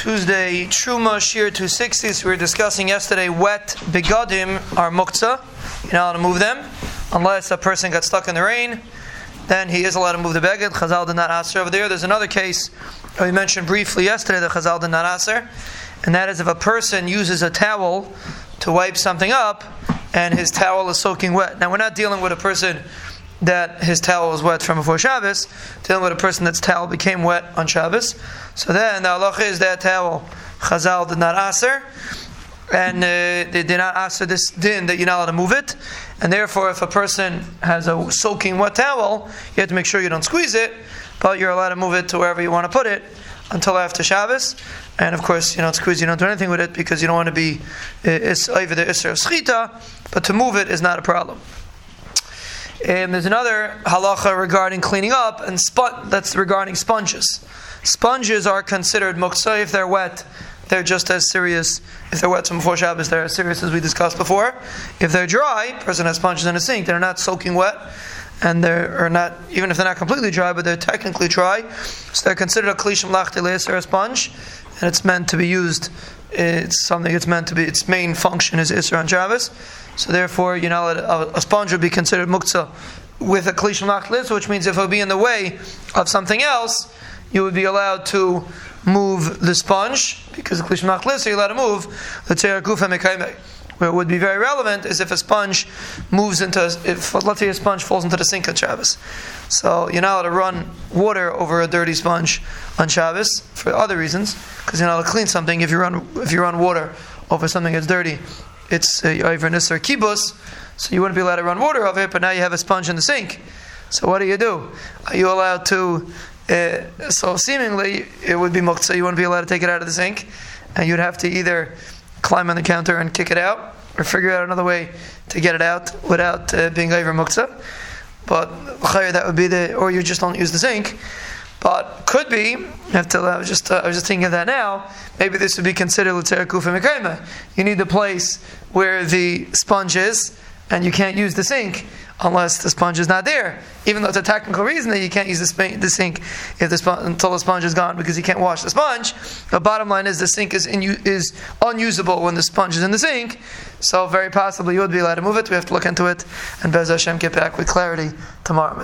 Tuesday, Truma Shiur 260. So we were discussing yesterday wet begadim are muktzah. You're not allowed to move them unless a person got stuck in the rain. Then he is allowed to move the beged. Chazal did not aser over there. There's another case we mentioned briefly yesterday that Chazal did not aser, and that is if a person uses a towel to wipe something up and his towel is soaking wet. Now we're not dealing with a person that his towel was wet from before Shabbos, dealing with a person that's towel became wet on Shabbos. So then the halacha is that towel Chazal did not aser, and uh, they did not aser this din that you're not allowed to move it, and therefore if a person has a soaking wet towel, you have to make sure you don't squeeze it, but you're allowed to move it to wherever you want to put it until after Shabbos. And of course, you don't squeeze, you don't do anything with it because you don't want to be uh, over the Issur of Sechita, but to move it is not a problem. And there's another halacha regarding cleaning up, and spon- that's regarding sponges. Sponges are considered muktzah if they're wet. They're just as serious. If they're wet from before Shabbos, they're as serious as we discussed before. If they're dry, person has sponges in a sink, they're not soaking wet, and they're not even if they're not completely dry, but they're technically dry. So they're considered a kli shemelachto l'issur or a sponge, and it's meant to be used. It's something it's meant to be. Its main function is Isra on Shabbos. So therefore, you know, a, a sponge would be considered muktzah with a kli shemelachto l'issur, which means if it would be in the way of something else, you would be allowed to move the sponge because the kli shemelachto l'issur, you're allowed to move the teir gufa mekaymei. Where it would be very relevant is if a sponge moves into, if let's say a sponge falls into the sink on Shabbos. So you're not allowed to run water over a dirty sponge on Shabbos for other reasons, because you're not allowed to clean something. If you run, if you run water over something that's dirty, it's over an Issur Kibbus, so you wouldn't be allowed to run water over it, but now you have a sponge in the sink. So what do you do? Are you allowed to, uh, so seemingly it would be muktzah, you wouldn't be allowed to take it out of the sink, and you'd have to either climb on the counter and kick it out, or figure out another way to get it out without uh, being over muktzah. But that would be the, or you just don't use the zinc. But could be. I was just. Uh, I was just thinking of that now. Maybe this would be considered l'tzera kufa You need the place where the sponge is, and you can't use the sink unless the sponge is not there. Even though it's a technical reason that you can't use the, sp- the sink if the sp- until the sponge is gone because you can't wash the sponge. The bottom line is the sink is in, is unusable when the sponge is in the sink. So very possibly you would be allowed to move it. We have to look into it, and Bez Hashem get back with clarity tomorrow.